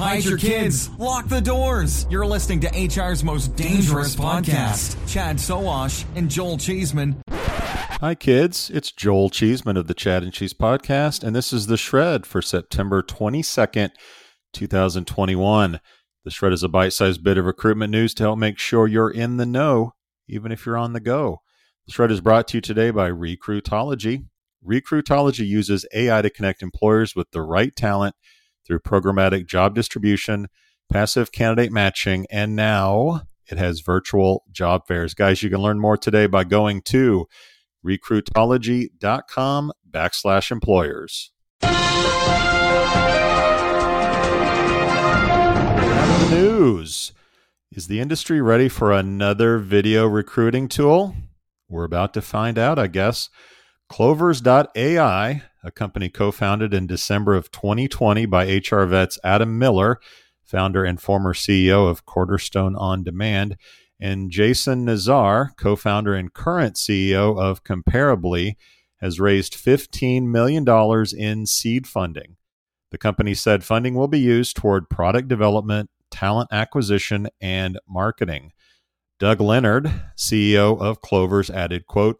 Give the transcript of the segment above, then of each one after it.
hide your kids, lock the doors. You're listening to HR's most dangerous podcast. Chad Sowash and Joel Cheeseman. Hi, kids. It's Joel Cheeseman of the Chad and Cheese Podcast, and this is the Shred for September 22nd, 2021. The Shred is a bite sized bit of recruitment news to help make sure you're in the know, even if you're on the go. The Shred is brought to you today by Recruitology. Recruitology uses AI to connect employers with the right talent through programmatic job distribution, passive candidate matching, and now it has virtual job fairs. Guys, you can learn more today by going to recruitology.com backslash employers. News. Is the industry ready for another video recruiting tool? We're about to find out, I guess. Clovers.ai, a company co founded in December of 2020 by HR vets Adam Miller, founder and former CEO of Cornerstone OnDemand, and Jason Nazar, co founder and current CEO of Comparably, has raised $15 million in seed funding. The company said funding will be used toward product development, talent acquisition, and marketing. Doug Leonard, CEO of Clovers, added, quote,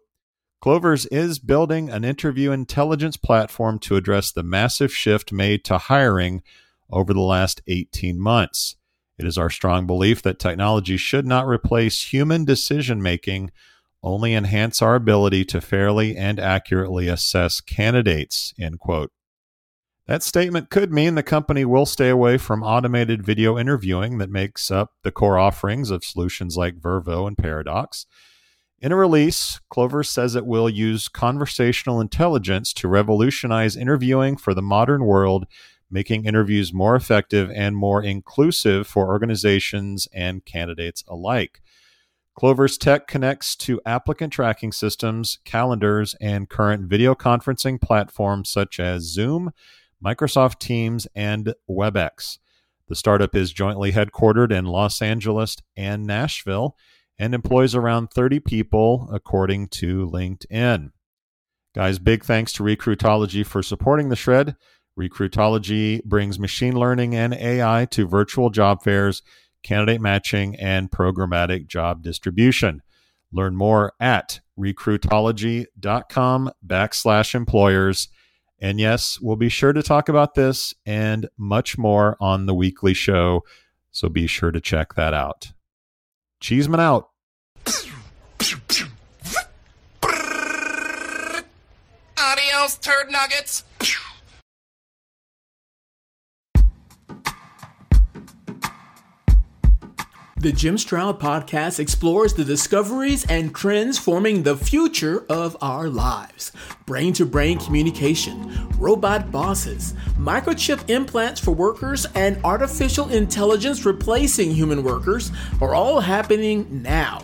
Clovers is building an interview intelligence platform to address the massive shift made to hiring over the last 18 months. It is our strong belief that technology should not replace human decision making, only enhance our ability to fairly and accurately assess candidates. End quote. That statement could mean the company will stay away from automated video interviewing that makes up the core offerings of solutions like Vervoe and Paradox. In a release, Clover says it will use conversational intelligence to revolutionize interviewing for the modern world, making interviews more effective and more inclusive for organizations and candidates alike. Clover's tech connects to applicant tracking systems, calendars, and current video conferencing platforms such as Zoom, Microsoft Teams, and WebEx. The startup is jointly headquartered in Los Angeles and Nashville and employs around 30 people, according to LinkedIn. Guys, big thanks to Recruitology for supporting the shred. Recruitology brings machine learning and AI to virtual job fairs, candidate matching, and programmatic job distribution. Learn more at recruitology.com backslash employers. And yes, we'll be sure to talk about this and much more on the weekly show. So be sure to check that out. Cheeseman out. Adios, turd nuggets. The Jim Stroud podcast explores the discoveries and trends forming the future of our lives. Brain to brain communication, robot bosses, microchip implants for workers, and artificial intelligence replacing human workers are all happening now.